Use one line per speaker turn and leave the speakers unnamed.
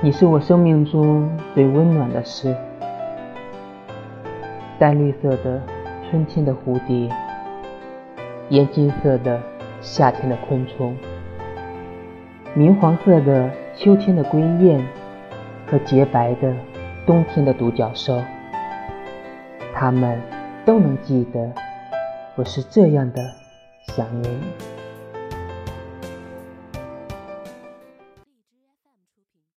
你是我生命中最温暖的事。淡绿色的春天的蝴蝶烟金色的夏天的昆虫明黄色的秋天的归雁和洁白的冬天的独角兽。它们都能记得我是这样的想念你